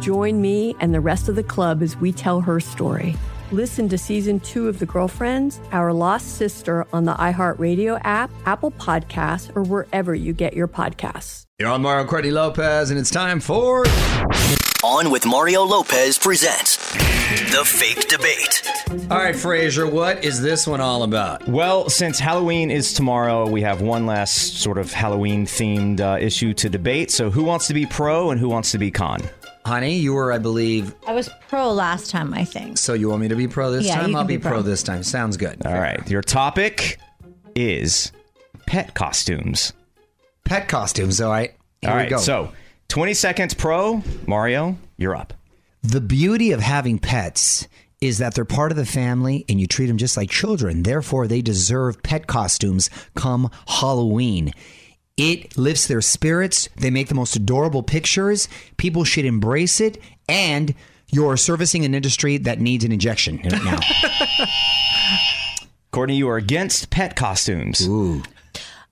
Join me and the rest of the club as we tell her story. Listen to season two of The Girlfriends, Our Lost Sister on the iHeartRadio app, Apple Podcasts, or wherever you get your podcasts. You're on Mario Courtney Lopez, and it's time for On with Mario Lopez presents The Fake Debate. All right, Frazier, what is this one all about? Well, since Halloween is tomorrow, we have one last sort of Halloween themed uh, issue to debate. So, who wants to be pro and who wants to be con? Honey, you were, I believe. I was pro last time, I think. So you want me to be pro this Yeah, time? you I'll be, be pro. pro. this time. Sounds good. All right, your topic is pet costumes. Pet costumes. All right. Here All we go. so 20 seconds pro. Mario, you're up. The beauty of having pets is that they're part of the family and you treat them just like children. Therefore, they deserve pet costumes come Halloween. It lifts their spirits. They make the most adorable pictures. People should embrace it. And you're servicing an industry that needs an injection right now. Courtney, you are against pet costumes. Ooh.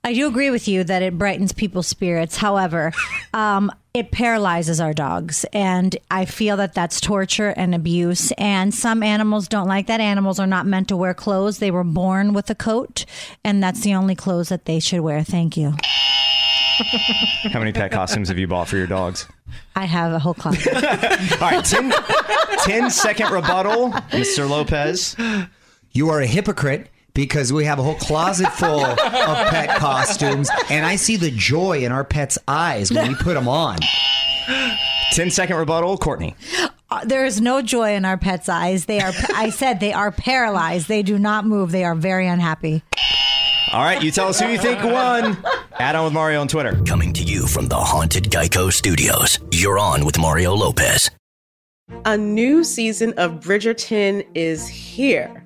I do agree with you that it brightens people's spirits. However, um, it paralyzes our dogs. And I feel that that's torture and abuse. And some animals don't like that. Animals are not meant to wear clothes. They were born with a coat, and that's the only clothes that they should wear. Thank you. How many pet costumes have you bought for your dogs? I have a whole closet. All right, 10, 10 second rebuttal, Mr. Lopez. You are a hypocrite because we have a whole closet full of pet costumes. And I see the joy in our pets' eyes when we put them on. 10 second rebuttal, Courtney. Uh, there is no joy in our pets' eyes. They are, I said, they are paralyzed. They do not move. They are very unhappy. All right, you tell us who you think won. Add on with Mario on Twitter. Coming to you from the Haunted Geico Studios. You're on with Mario Lopez. A new season of Bridgerton is here.